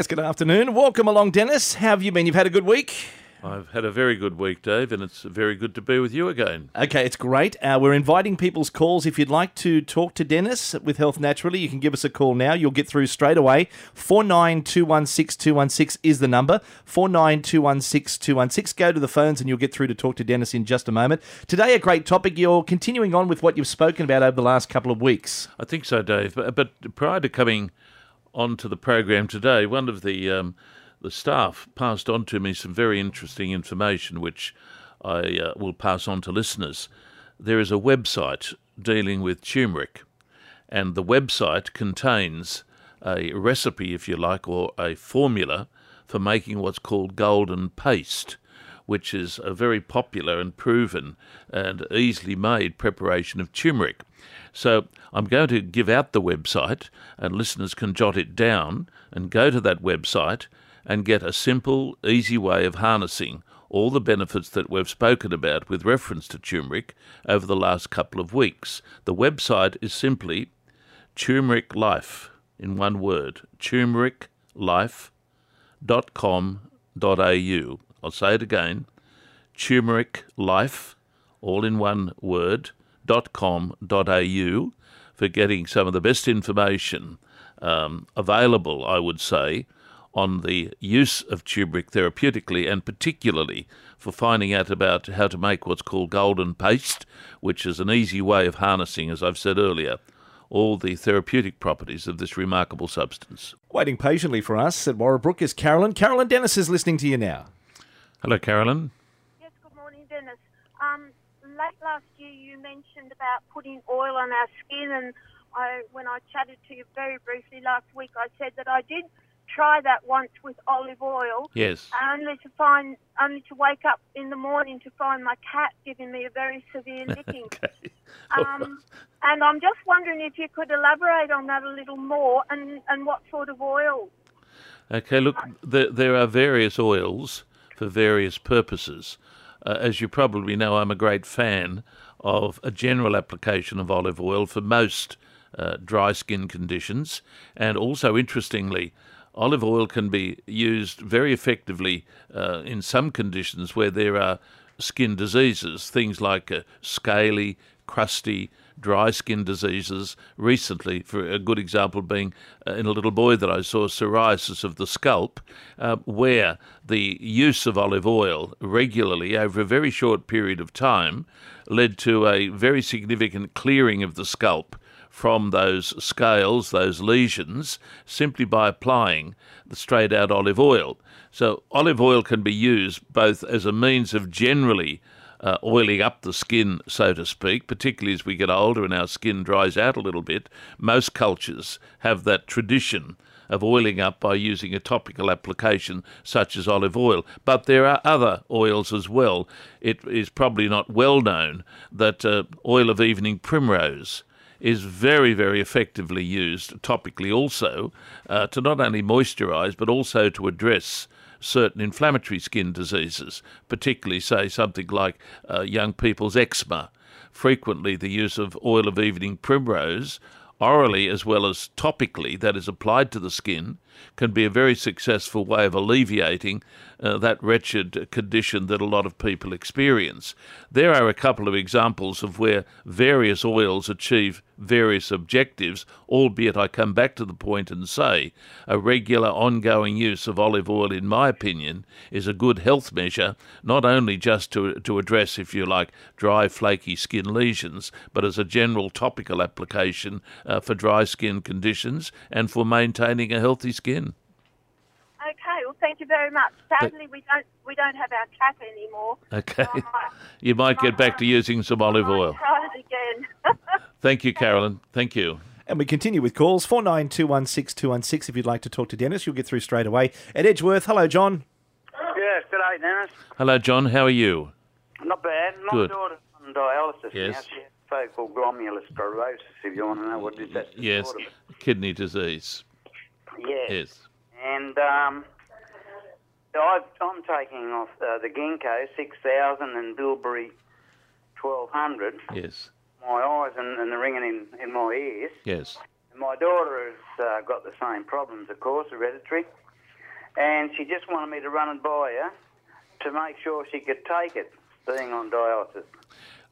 Yes, good afternoon. Welcome along, Dennis. How have you been? You've had a good week? I've had a very good week, Dave, and it's very good to be with you again. Okay, it's great. Uh, we're inviting people's calls. If you'd like to talk to Dennis with Health Naturally, you can give us a call now. You'll get through straight away. 49216216 is the number. 49216216. Go to the phones and you'll get through to talk to Dennis in just a moment. Today, a great topic. You're continuing on with what you've spoken about over the last couple of weeks. I think so, Dave. But, but prior to coming onto the program today, one of the um, the staff passed on to me some very interesting information, which I uh, will pass on to listeners. There is a website dealing with turmeric, and the website contains a recipe, if you like, or a formula for making what's called golden paste, which is a very popular and proven and easily made preparation of turmeric. So I'm going to give out the website, and listeners can jot it down and go to that website and get a simple, easy way of harnessing all the benefits that we've spoken about with reference to turmeric over the last couple of weeks. The website is simply turmeric life in one word turmericlife.com.au. I'll say it again turmeric life, all in one word, .com.au for getting some of the best information um, available, I would say, on the use of turmeric therapeutically and particularly for finding out about how to make what's called golden paste, which is an easy way of harnessing, as I've said earlier, all the therapeutic properties of this remarkable substance. Waiting patiently for us at Warrabrook is Carolyn. Carolyn Dennis is listening to you now. Hello, Carolyn. Yes, good morning, Dennis. Um, late last year, you mentioned about putting oil on our skin, and I, when I chatted to you very briefly last week, I said that I did try that once with olive oil. Yes. Only to find, only to wake up in the morning to find my cat giving me a very severe licking. okay. Um, and I'm just wondering if you could elaborate on that a little more, and, and what sort of oil. Okay, look, there, there are various oils for various purposes. Uh, as you probably know, I'm a great fan of a general application of olive oil for most uh, dry skin conditions, and also, interestingly, olive oil can be used very effectively uh, in some conditions where there are skin diseases, things like uh, scaly, crusty, dry skin diseases. Recently, for a good example being uh, in a little boy that I saw, psoriasis of the scalp, uh, where the use of olive oil regularly over a very short period of time led to a very significant clearing of the scalp from those scales, those lesions, simply by applying the straight out olive oil. So, olive oil can be used both as a means of generally uh, oiling up the skin, so to speak, particularly as we get older and our skin dries out a little bit. Most cultures have that tradition of oiling up by using a topical application such as olive oil. But there are other oils as well. It is probably not well known that uh, oil of evening primrose is very, very effectively used topically also uh, to not only moisturize but also to address certain inflammatory skin diseases, particularly, say, something like uh, young people's eczema. Frequently, the use of oil of evening primrose, orally as well as topically, that is applied to the skin, can be a very successful way of alleviating uh, that wretched condition that a lot of people experience. There are a couple of examples of where various oils achieve various objectives, albeit I come back to the point and say a regular ongoing use of olive oil, in my opinion, is a good health measure, not only just to, to address, if you like, dry, flaky skin lesions, but as a general topical application uh, for dry skin conditions and for maintaining a healthy skin. Okay, well, thank you very much. Sadly, we don't we don't have our cat anymore. Okay. So might- You might get back to using some olive oil. Try it again. Thank you, Carolyn. Thank you. And we continue with calls 49216216 if you'd like to talk to Dennis. You'll get through straight away. At Edgeworth, hello, John. Yes, good day, Dennis. Hello, John. How are you? Not bad. My Good. daughter's on dialysis Yes. now. She has focal glomerulosclerosis, if you want to know what is that Yes. disorder. Kidney disease. Yes. Yes. And um, I've, I'm taking off uh, the Ginkgo 6000 and Bilberry 1200. Yes. My eyes and, and the ringing in, in my ears. Yes. And my daughter has uh, got the same problems, of course, hereditary. and she just wanted me to run and buy her to make sure she could take it, being on dialysis.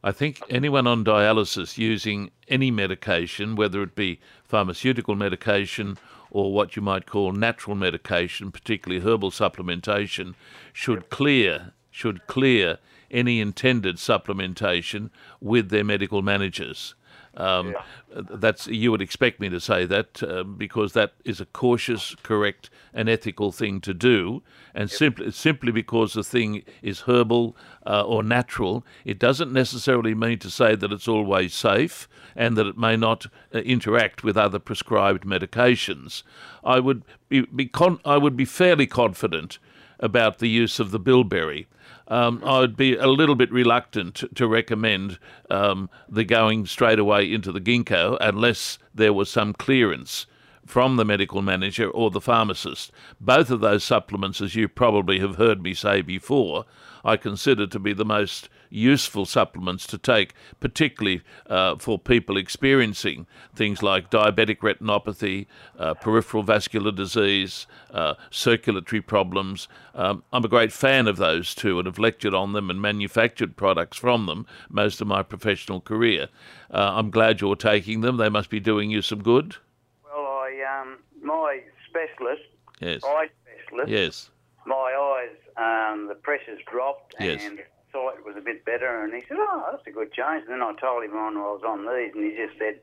I think anyone on dialysis using any medication, whether it be pharmaceutical medication or what you might call natural medication, particularly herbal supplementation, should clear should clear any intended supplementation with their medical managers. Um, That's you would expect me to say that uh, because that is a cautious, correct, and ethical thing to do, and simply simply because the thing is herbal uh, or natural, it doesn't necessarily mean to say that it's always safe and that it may not uh, interact with other prescribed medications. I would be, be con- I would be fairly confident about the use of the bilberry. Um, I would be a little bit reluctant to recommend um, the going straight away into the ginkgo unless there was some clearance from the medical manager or the pharmacist. Both of those supplements, as you probably have heard me say before, I consider to be the most useful supplements to take, particularly uh, for people experiencing things like diabetic retinopathy, uh, peripheral vascular disease, uh, circulatory problems. Um, I'm a great fan of those two and have lectured on them and manufactured products from them most of my professional career. Uh, I'm glad you're taking them. They must be doing you some good. Well, I um, my specialist, Yes. eye specialist, Yes. my eyes, um, the pressures dropped Yes. and sight was a bit better. And he said, "Oh, that's a good change." And then I told him oh, on I was on these, and he just said,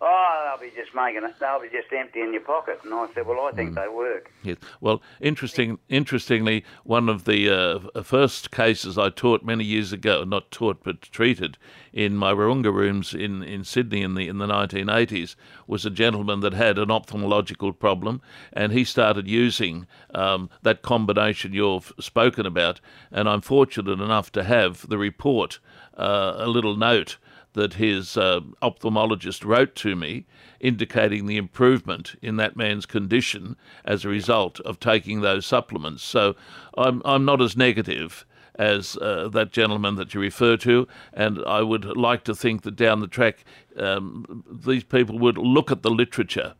"Oh, they'll be just making it. They'll be just empty in your pocket." And I said, "Well, I Mm. think they work." Yes. Well, interesting. Interestingly, one of the uh, first cases I taught many years ago, not taught but treated, in my Wahroonga rooms in, in Sydney in the in the 1980s, was a gentleman that had an ophthalmological problem, and he started using um, that combination you've spoken about. And I'm fortunate enough to have the report, uh, a little note that his uh, ophthalmologist wrote to me, indicating the improvement in that man's condition as a result of taking those supplements. So I'm, I'm not as negative as uh, that gentleman that you refer to, and I would like to think that down the track um, these people would look at the literature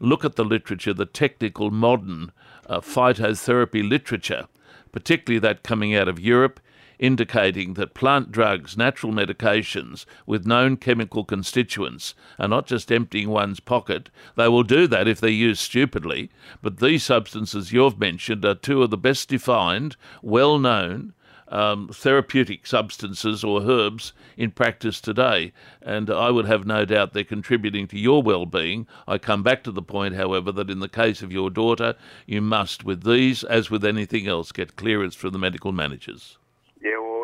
look at the literature, the technical modern uh, phytotherapy literature, particularly that coming out of Europe, indicating that plant drugs, natural medications with known chemical constituents are not just emptying one's pocket. They will do that if they're used stupidly, but these substances you've mentioned are two of the best defined, well known, um, therapeutic substances or herbs in practice today, and I would have no doubt they're contributing to your well being. I come back to the point, however, that in the case of your daughter, you must, with these, as with anything else, get clearance from the medical managers.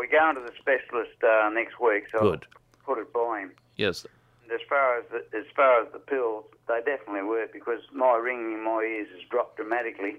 We're going to the specialist uh, next week, so Good. I'll put it by him. Yes, And as far as the, as far as the pills, they definitely work because my ringing in my ears has dropped dramatically.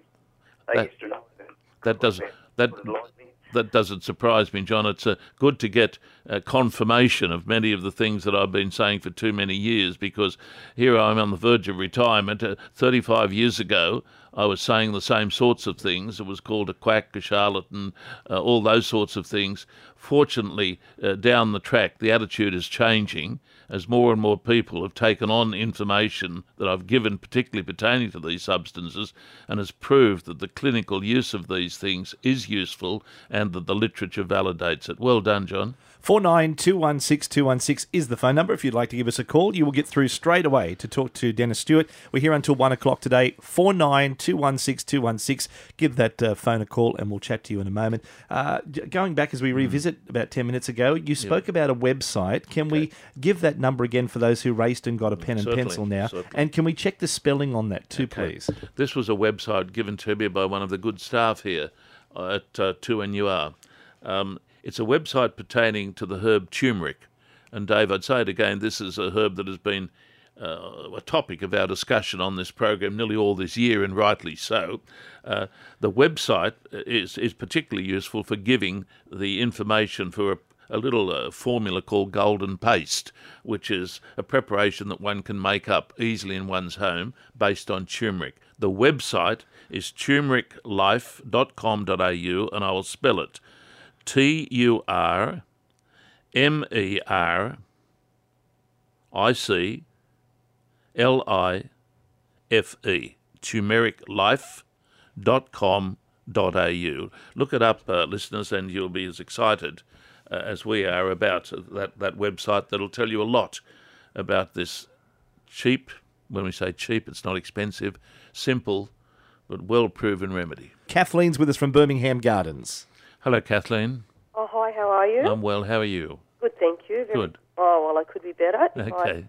They That- used to know that. that does that Put it lightly. That doesn't surprise me, John. It's uh, good to get uh, confirmation of many of the things that I've been saying for too many years because here I'm on the verge of retirement. Uh, 35 years ago, I was saying the same sorts of things. It was called a quack, a charlatan, uh, all those sorts of things. Fortunately, uh, down the track, the attitude is changing as more and more people have taken on information that I've given, particularly pertaining to these substances, and has proved that the clinical use of these things is useful and that the literature validates it. Well done, John. 49216216 is the phone number. If you'd like to give us a call, you will get through straight away to talk to Dennis Stewart. We're here until 1 o'clock today. 49216216. Give that uh, phone a call and we'll chat to you in a moment. Uh, going back as we revisit about 10 minutes ago, you spoke about a website. Can we give that number again for those who raced and got a pen and Certainly, pencil now? certainly. And can we check the spelling on that too, Okay. please? This was a website given to me by one of the good staff here at uh, 2NUR. Um, it's a website pertaining to the herb turmeric. And Dave, I'd say it again, this is a herb that has been uh, a topic of our discussion on this program nearly all this year, and rightly so. Uh, the website is, is particularly useful for giving the information for a a little uh, formula called golden paste, which is a preparation that one can make up easily in one's home based on turmeric. The website is turmericlife.com.au, and I will spell it T U R M E R I C L I F E, turmericlife.com.au. Look it up, uh, listeners, and you'll be as excited uh, as we are about that, that website that'll tell you a lot about this cheap, when we say cheap, it's not expensive, simple, but well proven remedy. Kathleen's with us from Birmingham Gardens. Hello, Kathleen. Oh, hi, how are you? I'm well. How are you? Good, thank you. Very- Good. Oh, well, I could be better. If I- Okay.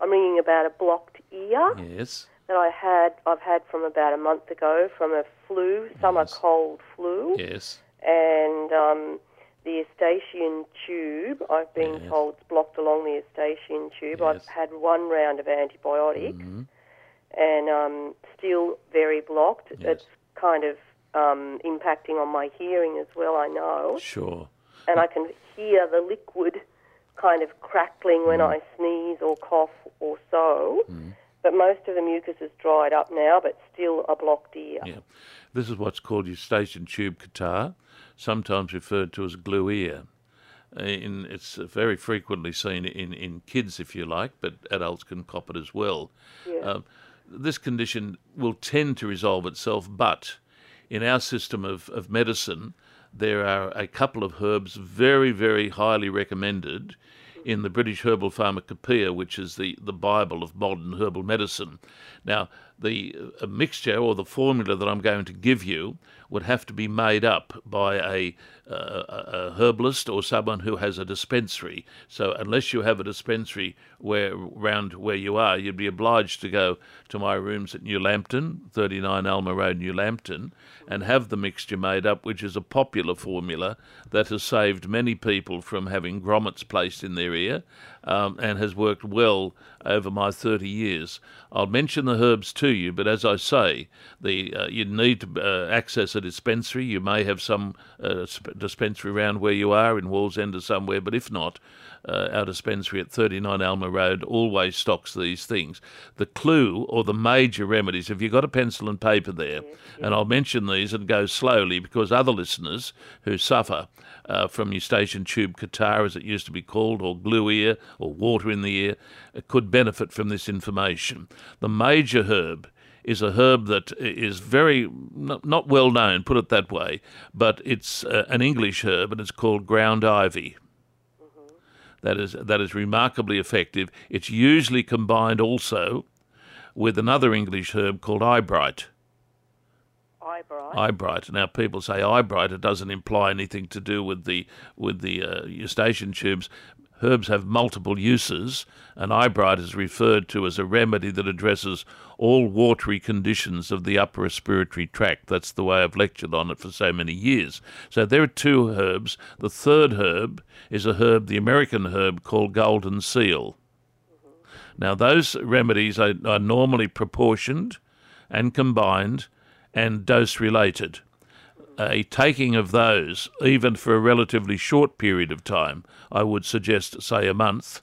I'm ringing about a blocked ear Yes. that I had, I've had from about a month ago from a flu, summer Yes. cold flu. Yes. And um, the Eustachian tube, I've been Yes. told, it's blocked along the Eustachian tube. I've had one round of antibiotics Mhm. and um, still very blocked. Yes. It's kind of um, impacting on my hearing as well, I know. Sure. and I can hear the liquid kind of crackling when Mm. I sneeze or cough or so. But most of the mucus is dried up now, but still a blocked ear. Yeah. This is what's called eustachian tube catarrh, sometimes referred to as glue ear. Uh, In, it's very frequently seen in, in kids, if you like, but adults can cop it as well. Yeah. Um, this condition will tend to resolve itself, but in our system of, of medicine, there are a couple of herbs very, very highly recommended in the British Herbal Pharmacopoeia, which is the, the Bible of modern herbal medicine. Now, the mixture or the formula that I'm going to give you would have to be made up by a, uh, a herbalist or someone who has a dispensary. So, unless you have a dispensary where round where you are, you'd be obliged to go to my rooms at New Lambton, 39 Alma Road, New Lambton, and have the mixture made up, which is a popular formula that has saved many people from having grommets placed in their ear um, and has worked well over my 30 years. I'll mention the herbs to you, but as I say, the uh, you need to uh, access a dispensary. You may have some uh, sp- dispensary around where you are in Wallsend or somewhere, but if not, uh, our dispensary at 39 Alma Road always stocks these things. The clue or the major remedies, have you got a pencil and paper there? And I'll mention these and go slowly because other listeners who suffer uh, from eustachian tube catarrh, as it used to be called, or glue ear, or water in the ear, could benefit from this information. The major herb is a herb that is very not, not well known, put it that way, but it's uh, an English herb and it's called ground ivy. That is that is remarkably effective. It's usually combined also with another English herb called eyebright. Eyebright. Eyebright. Now, people say eyebright. It doesn't imply anything to do with the with the uh, eustachian tubes. Herbs have multiple uses, and eyebright is referred to as a remedy that addresses all watery conditions of the upper respiratory tract. That's the way I've lectured on it for so many years. So there are two herbs. The third herb is a herb, the American herb called golden seal. Now, those remedies are, are normally proportioned and combined and dose related. A taking of those, even for a relatively short period of time, I would suggest, say, a month,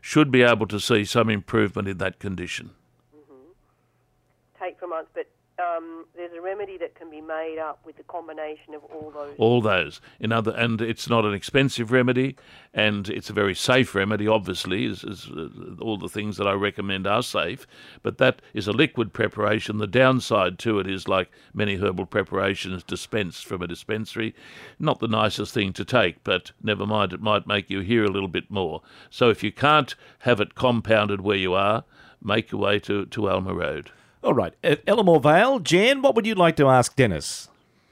should be able to see some improvement in that condition. Mm-hmm. Take for months, but um, there's a remedy that can be made up with the combination of all those. all those. In other and it's not an expensive remedy and it's a very safe remedy obviously as, as uh, all the things that i recommend are safe. But that is a liquid preparation. The downside to it is like many herbal preparations dispensed from a dispensary not the nicest thing to take but never mind it might make you hear a little bit more. So if you can't have it compounded where you are make your way to, to alma road All right. At Elermore Vale, Jan, what would you like to ask Dennis?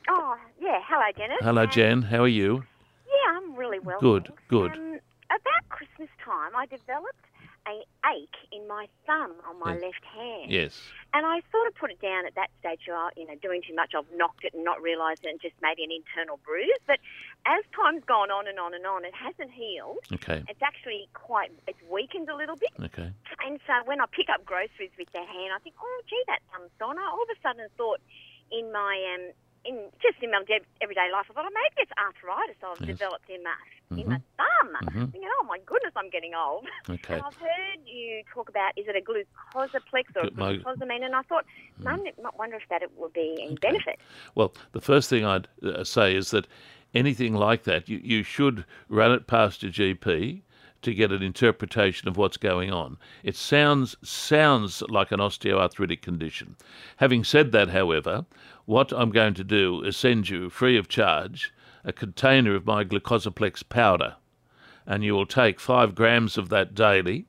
Oh, yeah. Hello, Dennis. hello Um, jan how are you Yeah, I'm really well. Good, thanks. good. Um, about Christmas time, I developed a ache in my thumb on my Yes. left hand. yes And I sort of put it down at that stage, oh, you know, doing too much. I've knocked it and not realised it and just maybe an internal bruise. But as time's gone on and on and on, it hasn't healed. okay It's actually quite, it's weakened a little bit. okay And so when I pick up groceries with the hand, I think, oh, gee, that thumb's gone. I all of a sudden thought in my, um, in just in my everyday life, I thought, oh, maybe it's arthritis I've Yes. developed in my, in my thumb. Mhm. Thinking, oh, my goodness, I'm getting old. okay I've heard you talk about, is it a glucosaplex or a my- glucosamine? And I thought, Mum, I might wonder if that it would be any benefit. Well, the first thing I'd uh, say is that anything like that, you, you should run it past your GP to get an interpretation of what's going on. It sounds sounds like an osteoarthritic condition. Having said that, however, what I'm going to do is send you free of charge a container of my glucosaplex powder, and you will take five grams of that daily.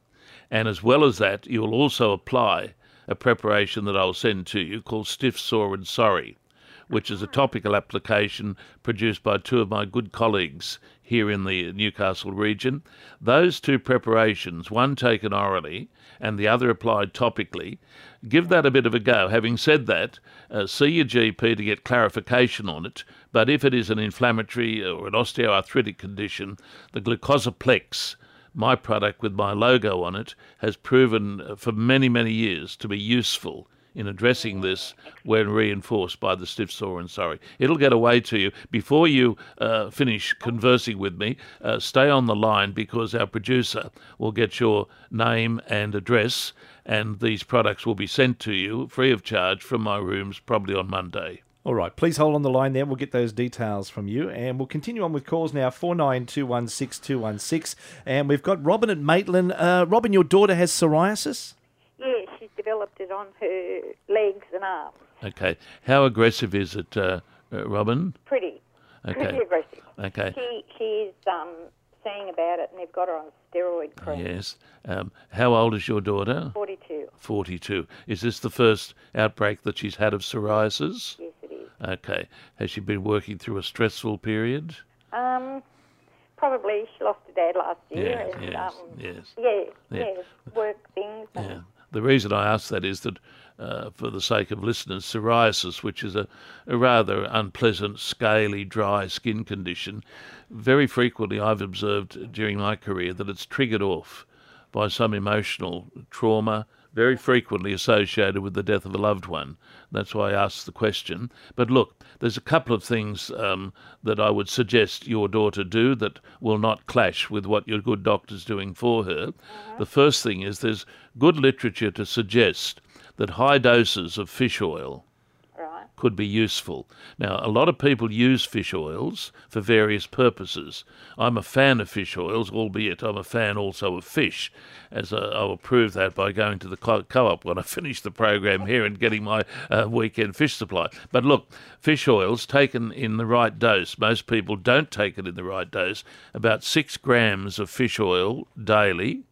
And as well as that, you will also apply a preparation that I'll send to you called Stiff Sore and Sorry, which is a topical application produced by two of my good colleagues here in the Newcastle region. Those two preparations, one taken orally and the other applied topically, give that a bit of a go. Having said that, uh, see your GP to get clarification on it. But if it is an inflammatory or an osteoarthritic condition, the glucosaplex my product with my logo on it has proven uh, for many, many years to be useful in addressing this when reinforced by the stiff sore and sorry. It'll get away to you. Before you uh, finish conversing with me, uh, stay on the line because our producer will get your name and address, and these products will be sent to you free of charge from my rooms probably on Monday. All right, please hold on the line there. We'll get those details from you. And we'll continue on with calls now 49216216. And we've got Robin at Maitland. Uh, Robin, your daughter has psoriasis? It on her legs and arms. Okay. How aggressive is it, uh, uh, Robin? Pretty. Okay. Pretty aggressive. Okay. She, she's um, seeing about it and they've got her on steroid cream. Yes. Um, how old is your daughter? 42. 42. Is this the first outbreak that she's had of psoriasis? Yes, it is. Okay. Has she been working through a stressful period? Um, probably she lost her dad last year. Yeah, and, yes, um, yes. Yeah, Yeah. yeah, work things. and- Yeah. The reason I ask that is that, uh, for the sake of listeners, psoriasis, which is a, a rather unpleasant, scaly, dry skin condition, very frequently I've observed during my career that it's triggered off by some emotional trauma, very frequently associated with the death of a loved one. That's why I asked the question. But look, there's a couple of things um, that I would suggest your daughter do that will not clash with what your good doctor's doing for her. The first thing is there's good literature to suggest that high doses of fish oil. Could be useful. Now, a lot of people use fish oils for various purposes. I'm a fan of fish oils, albeit I'm a fan also of fish, as uh, I will prove that by going to the co- co-op when I finish the program here and getting my uh, weekend fish supply. But look, fish oils taken in the right dose. Most people don't take it in the right dose. About six grams of fish oil daily.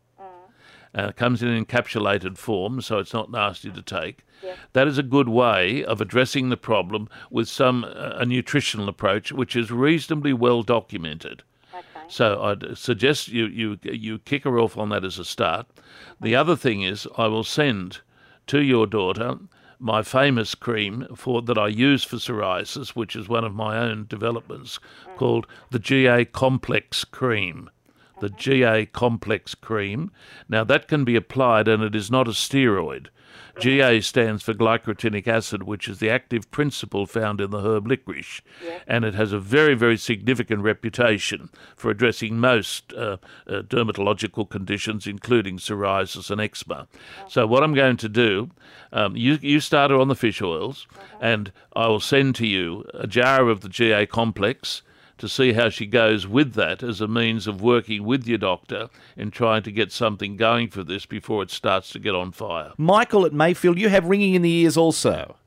Uh, comes in encapsulated form, so it's not nasty to take. That is a good way of addressing the problem with some uh, a nutritional approach, which is reasonably well documented. Okay. So I'd suggest you you you kick her off on that as a start. The other thing is I will send to your daughter my famous cream for that I use for psoriasis, which is one of my own developments, called the GA Complex Cream. The GA Complex Cream. Now that can be applied, and it is not a steroid. GA stands for glycyrrhetinic acid, which is the active principle found in the herb licorice, and it has a very, very significant reputation for addressing most uh, uh, dermatological conditions, including psoriasis and eczema. So, what I'm going to do, um, you, you start her on the fish oils, and I will send to you a jar of the GA complex to see how she goes with that as a means of working with your doctor and trying to get something going for this before it starts to get on fire. Michael at Mayfield, you have ringing in the ears also.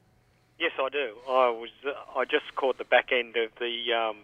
Yes, I do. I was. Uh, I just caught the back end of the um,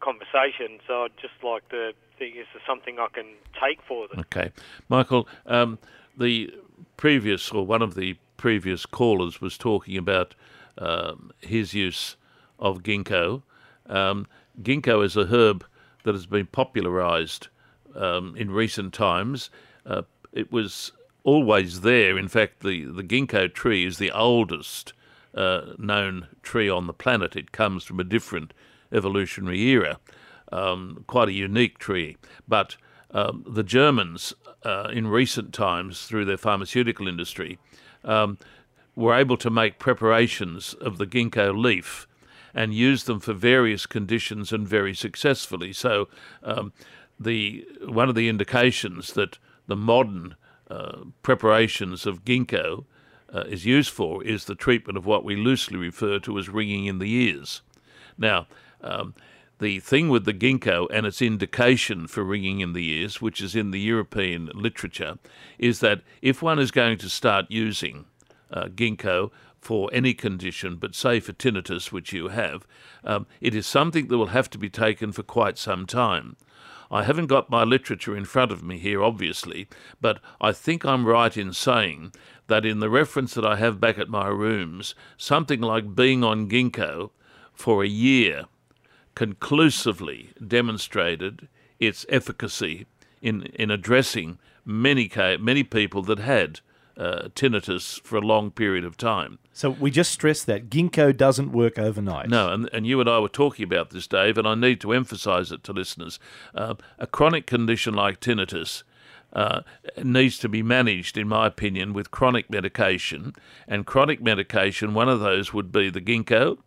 conversation, so I'd just like to think: is there something I can take for them? Okay, Michael. Um, the previous or one of the previous callers was talking about um, his use of ginkgo. Um, ginkgo is a herb that has been popularized um, in recent times. Uh, it was always there. In fact, the, the ginkgo tree is the oldest uh, known tree on the planet. It comes from a different evolutionary era, um, quite a unique tree. But um, the Germans, uh, in recent times, through their pharmaceutical industry, um, were able to make preparations of the ginkgo leaf and use them for various conditions and very successfully. So, um, the one of the indications that the modern uh, preparations of ginkgo uh, is used for is the treatment of what we loosely refer to as ringing in the ears. Now, um, the thing with the ginkgo and its indication for ringing in the ears, which is in the European literature, is that if one is going to start using uh, ginkgo, for any condition, but say for tinnitus, which you have, um, it is something that will have to be taken for quite some time. I haven't got my literature in front of me here, obviously, but I think I'm right in saying that in the reference that I have back at my rooms, something like being on ginkgo for a year conclusively demonstrated its efficacy in, in addressing many, many people that had uh, tinnitus for a long period of time. So we just stress that ginkgo doesn't work overnight. No, and, and you and I were talking about this, Dave, and I need to emphasise it to listeners. Uh, a chronic condition like tinnitus uh, needs to be managed, in my opinion, with chronic medication. And chronic medication, one of those would be the ginkgo.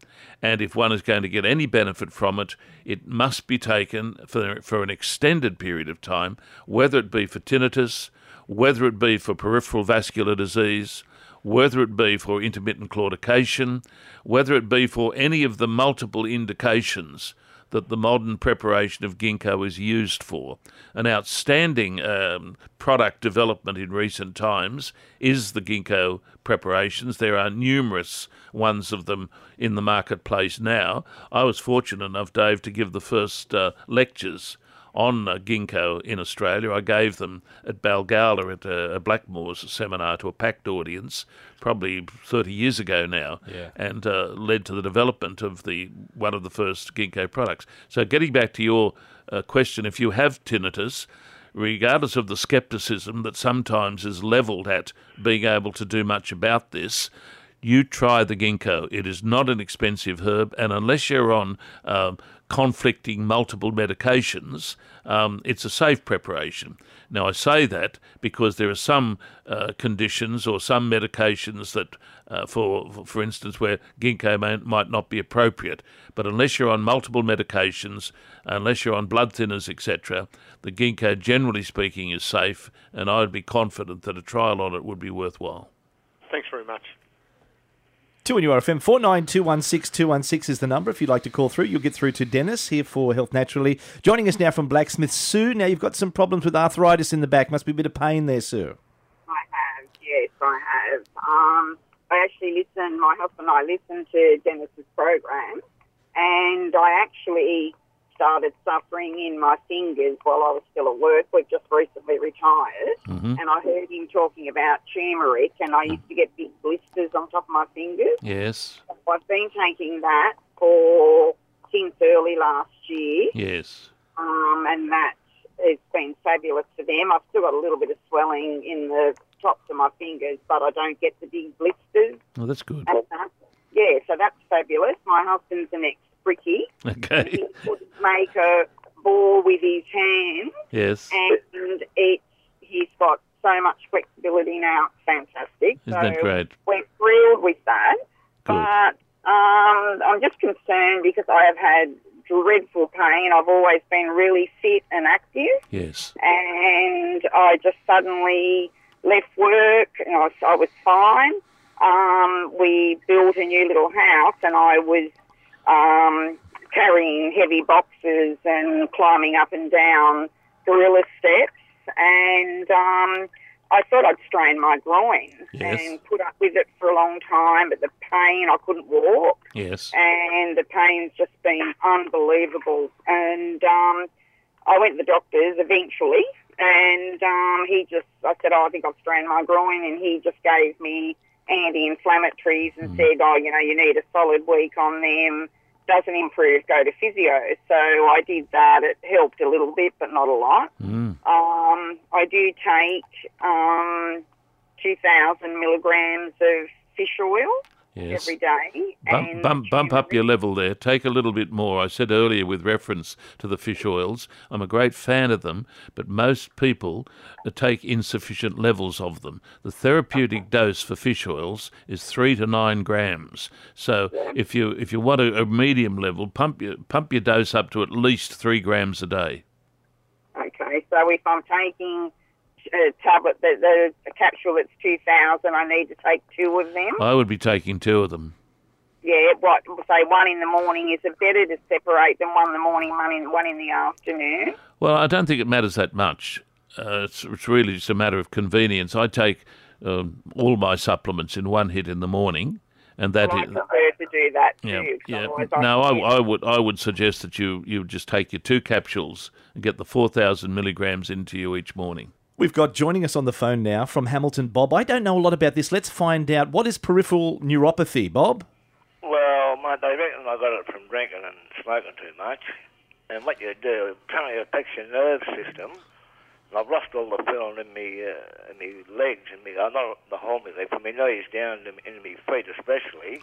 And if one is going to get any benefit from it, it must be taken for, for an extended period of time, whether it be for tinnitus, whether it be for peripheral vascular disease, whether it be for intermittent claudication, whether it be for any of the multiple indications that the modern preparation of ginkgo is used for. An outstanding um, product development in recent times is the ginkgo preparations. There are numerous ones of them in the marketplace now. I was fortunate enough, Dave, to give the first uh, lectures on uh, ginkgo in Australia. I gave them at Balgowlah at a, a Blackmores seminar to a packed audience, probably 30 years ago now, Yeah. and uh, led to the development of the one of the first ginkgo products. So, getting back to your uh, question, if you have tinnitus, regardless of the skepticism that sometimes is levelled at being able to do much about this, you try the ginkgo. It is not an expensive herb, and unless you're on um, conflicting multiple medications, um, it's a safe preparation. Now, I say that because there are some uh, conditions or some medications that, uh, for for instance, where ginkgo may, might not be appropriate. But unless you're on multiple medications, unless you're on blood thinners, etc., the ginkgo, generally speaking, is safe, and I would be confident that a trial on it would be worthwhile. Thanks very much. 2NURFM, 49216216 is the number. If you'd like to call through, you'll get through to Dennis here for Health Naturally. Joining us now from Blacksmith, Sue. Now, you've got some problems with arthritis in the back. Must be a bit of pain there, Sue. I have, yes, I have. Um, I actually listen, my husband and I listen to Dennis's program, and I actually started suffering in my fingers while I was still at work. We've just recently retired, Mm-hmm. and I heard him talking about turmeric, and I used to get big blisters on top of my fingers. Yes, I've been taking that for since early last year, yes. um, and that has been fabulous for them. I've still got a little bit of swelling in the tops of my fingers, but I don't get the big blisters. Oh, that's good. That, yeah, so that's fabulous. My husband's an ex-bricky. Okay. He could make a ball with his hands, Yes. and it he's got so much flexibility now. It's fantastic. Isn't so that great? We're thrilled with that. Good. But um, I'm just concerned because I have had dreadful pain. I've always been really fit and active, Yes. and I just suddenly left work and I was, I was fine. Um, we built a new little house, and I was um, carrying heavy boxes and climbing up and down gorilla steps, and um, I thought I'd strain my groin Yes. and put up with it for a long time, but the pain I couldn't walk Yes. and the pain's just been unbelievable. And um, I went to the doctors eventually, and um, he just, I said, oh, I think I've strained my groin, and he just gave me anti-inflammatories and said, oh, you know, you need a solid week on them. Doesn't improve, go to physio. So I did that. It helped a little bit, but not a lot. Mm. Um, I do take um, 2,000 milligrams of fish oil Yes. every day. Bump, and bump, bump up your level there. Take a little bit more. I said earlier with reference to the fish oils, I'm a great fan of them, but most people take insufficient levels of them. The therapeutic dose for fish oils is three to nine grams. So if you if you want a, a medium level, pump your pump your dose up to at least three grams a day. Okay, so if I'm taking a tablet, the, the, capsule that's 2,000, I need to take two of them. I would be taking two of them. Yeah, what, say one in the morning. Is it better to separate than one in the morning, one in, one in the afternoon? Well, I don't think it matters that much. Uh, it's, it's really just a matter of convenience. I take um, all my supplements in one hit in the morning, and that Well, I is- prefer to do that yeah, yeah. otherwise No, I, I, I would I would suggest that you you just take your two capsules and get the four thousand milligrams into you each morning. We've got joining us on the phone now from Hamilton, Bob. I don't know a lot about this. Let's find out what is peripheral neuropathy, Bob. Well, mate, they reckon I got it from drinking and smoking too much. And what you do, apparently it affects your nerve system. And I've lost all the feeling in me, uh, in me legs, and me, uh, not the whole me leg, from my knees down in, in me feet especially.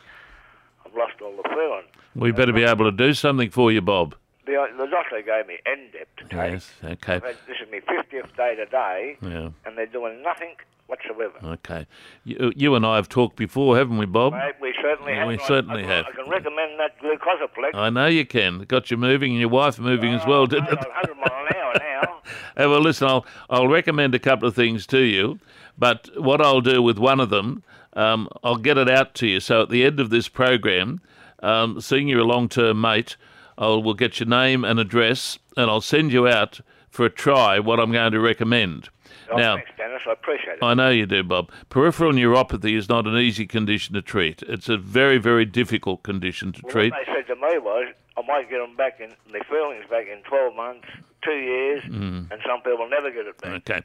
I've lost all the feeling. We better be able to do something for you, Bob. The, the doctor gave me Endep to take. Yes. Okay. Had- This is my 50th day today, Yeah. and they're doing nothing whatsoever. Okay. You, you and I have talked before, haven't we, Bob? Mate, we certainly Yeah, have. we I- certainly I, have. I can recommend that glucosaplex. I know you can. Got you moving and your wife moving as well, didn't it? 100 mile an hour now. Hey, well, listen, I'll, I'll recommend a couple of things to you, but what I'll do with one of them, um, I'll get it out to you. So at the end of this program, um, seeing you're a long term mate, I'll will get your name and address, and I'll send you out for a try what I'm going to recommend. Oh, now, thanks, Dennis. I appreciate it. I know you do, Bob. Peripheral neuropathy is not an easy condition to treat. It's a very, very difficult condition to Well, treat. What they said to me was, I might get them back in, my feelings back in 12 months, two years, Mm. and some people never get it back. Okay.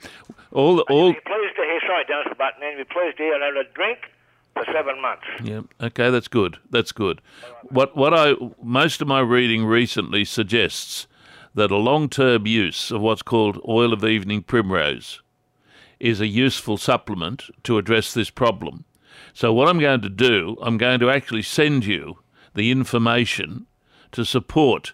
All, all, Be pleased to hear, sorry, Dennis, but then be pleased to hear I had a drink for seven months. Yeah. Okay, that's good. That's good. What what I most of my reading recently suggests that a long-term use of what's called oil of evening primrose is a useful supplement to address this problem. So what I'm going to do, I'm going to actually send you the information to support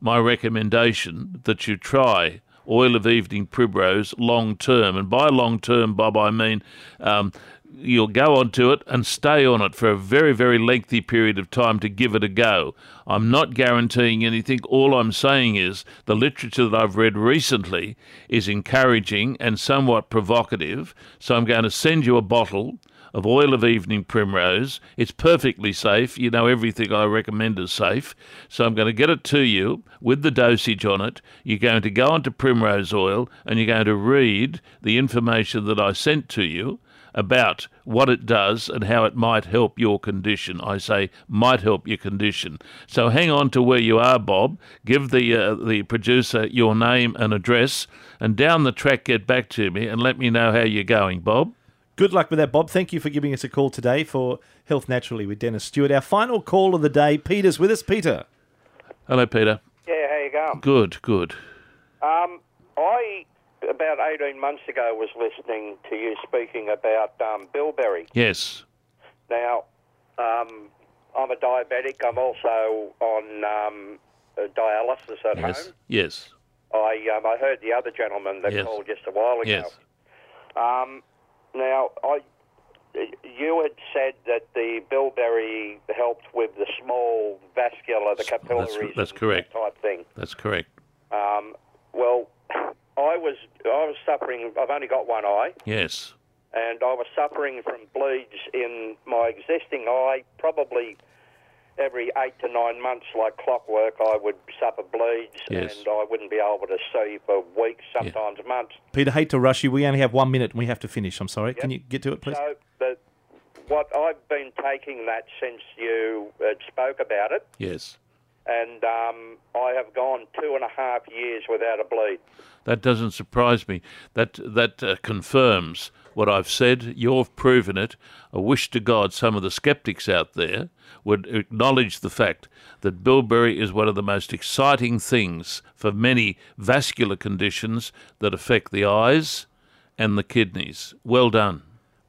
my recommendation that you try oil of evening primrose long term. And by long term, Bob, I mean um, you'll go onto it and stay on it for a very, very lengthy period of time to give it a go. I'm not guaranteeing anything. All I'm saying is the literature that I've read recently is encouraging and somewhat provocative. So I'm going to send you a bottle of oil of evening primrose. It's perfectly safe. You know, everything I recommend is safe. So I'm going to get it to you with the dosage on it. You're going to go onto primrose oil and you're going to read the information that I sent to you about what it does and how it might help your condition. I say might help your condition. So hang on to where you are, Bob. Give the uh, the producer your name and address, and down the track get back to me and let me know how you're going, Bob. Good luck with that, Bob. Thank you for giving us a call today for Health Naturally with Dennis Stewart. Our final call of the day. Peter's with us. Peter. Hello, Peter. Yeah, how you going? Good, good. Um, I about eighteen months ago was listening to you speaking about um, bilberry. Yes. Now, um, I'm a diabetic. I'm also on um, dialysis at Yes. home. Yes. I um, I heard the other gentleman that Yes. called just a while ago. Yes. Um, now, I you had said that the bilberry helped with the small vascular, the capillaries, that's and correct. type thing. That's correct. Um, well, I was I was suffering. I've only got one eye, Yes. and I was suffering from bleeds in my existing eye. Probably every eight to nine months, like clockwork, I would suffer bleeds, Yes. and I wouldn't be able to see for weeks, sometimes months. Peter, hate to rush you. We only have one minute and we have to finish. I'm sorry. Can you get to it, please? So, the, what I've been taking that since you uh, spoke about it, Yes. And um, I have gone two and a half years without a bleed. That doesn't surprise me. That that uh, confirms what I've said. You've proven it. I wish to God some of the skeptics out there would acknowledge the fact that bilberry is one of the most exciting things for many vascular conditions that affect the eyes and the kidneys. Well done.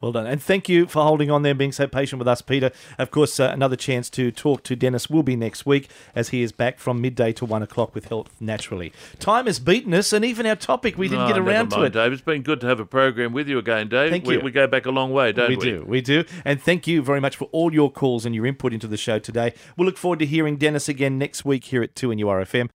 Well done. And thank you for holding on there and being so patient with us, Peter. Of course, uh, another chance to talk to Dennis will be next week as he is back from midday to one o'clock with Health Naturally. Time has beaten us, and even our topic, we didn't Oh, get around to it. Dave. It's been good to have a program with you again, Dave. Thank we, you. we go back a long way, don't we? we do, we do. And thank you very much for all your calls and your input into the show today. We'll look forward to hearing Dennis again next week here at 2NURFM.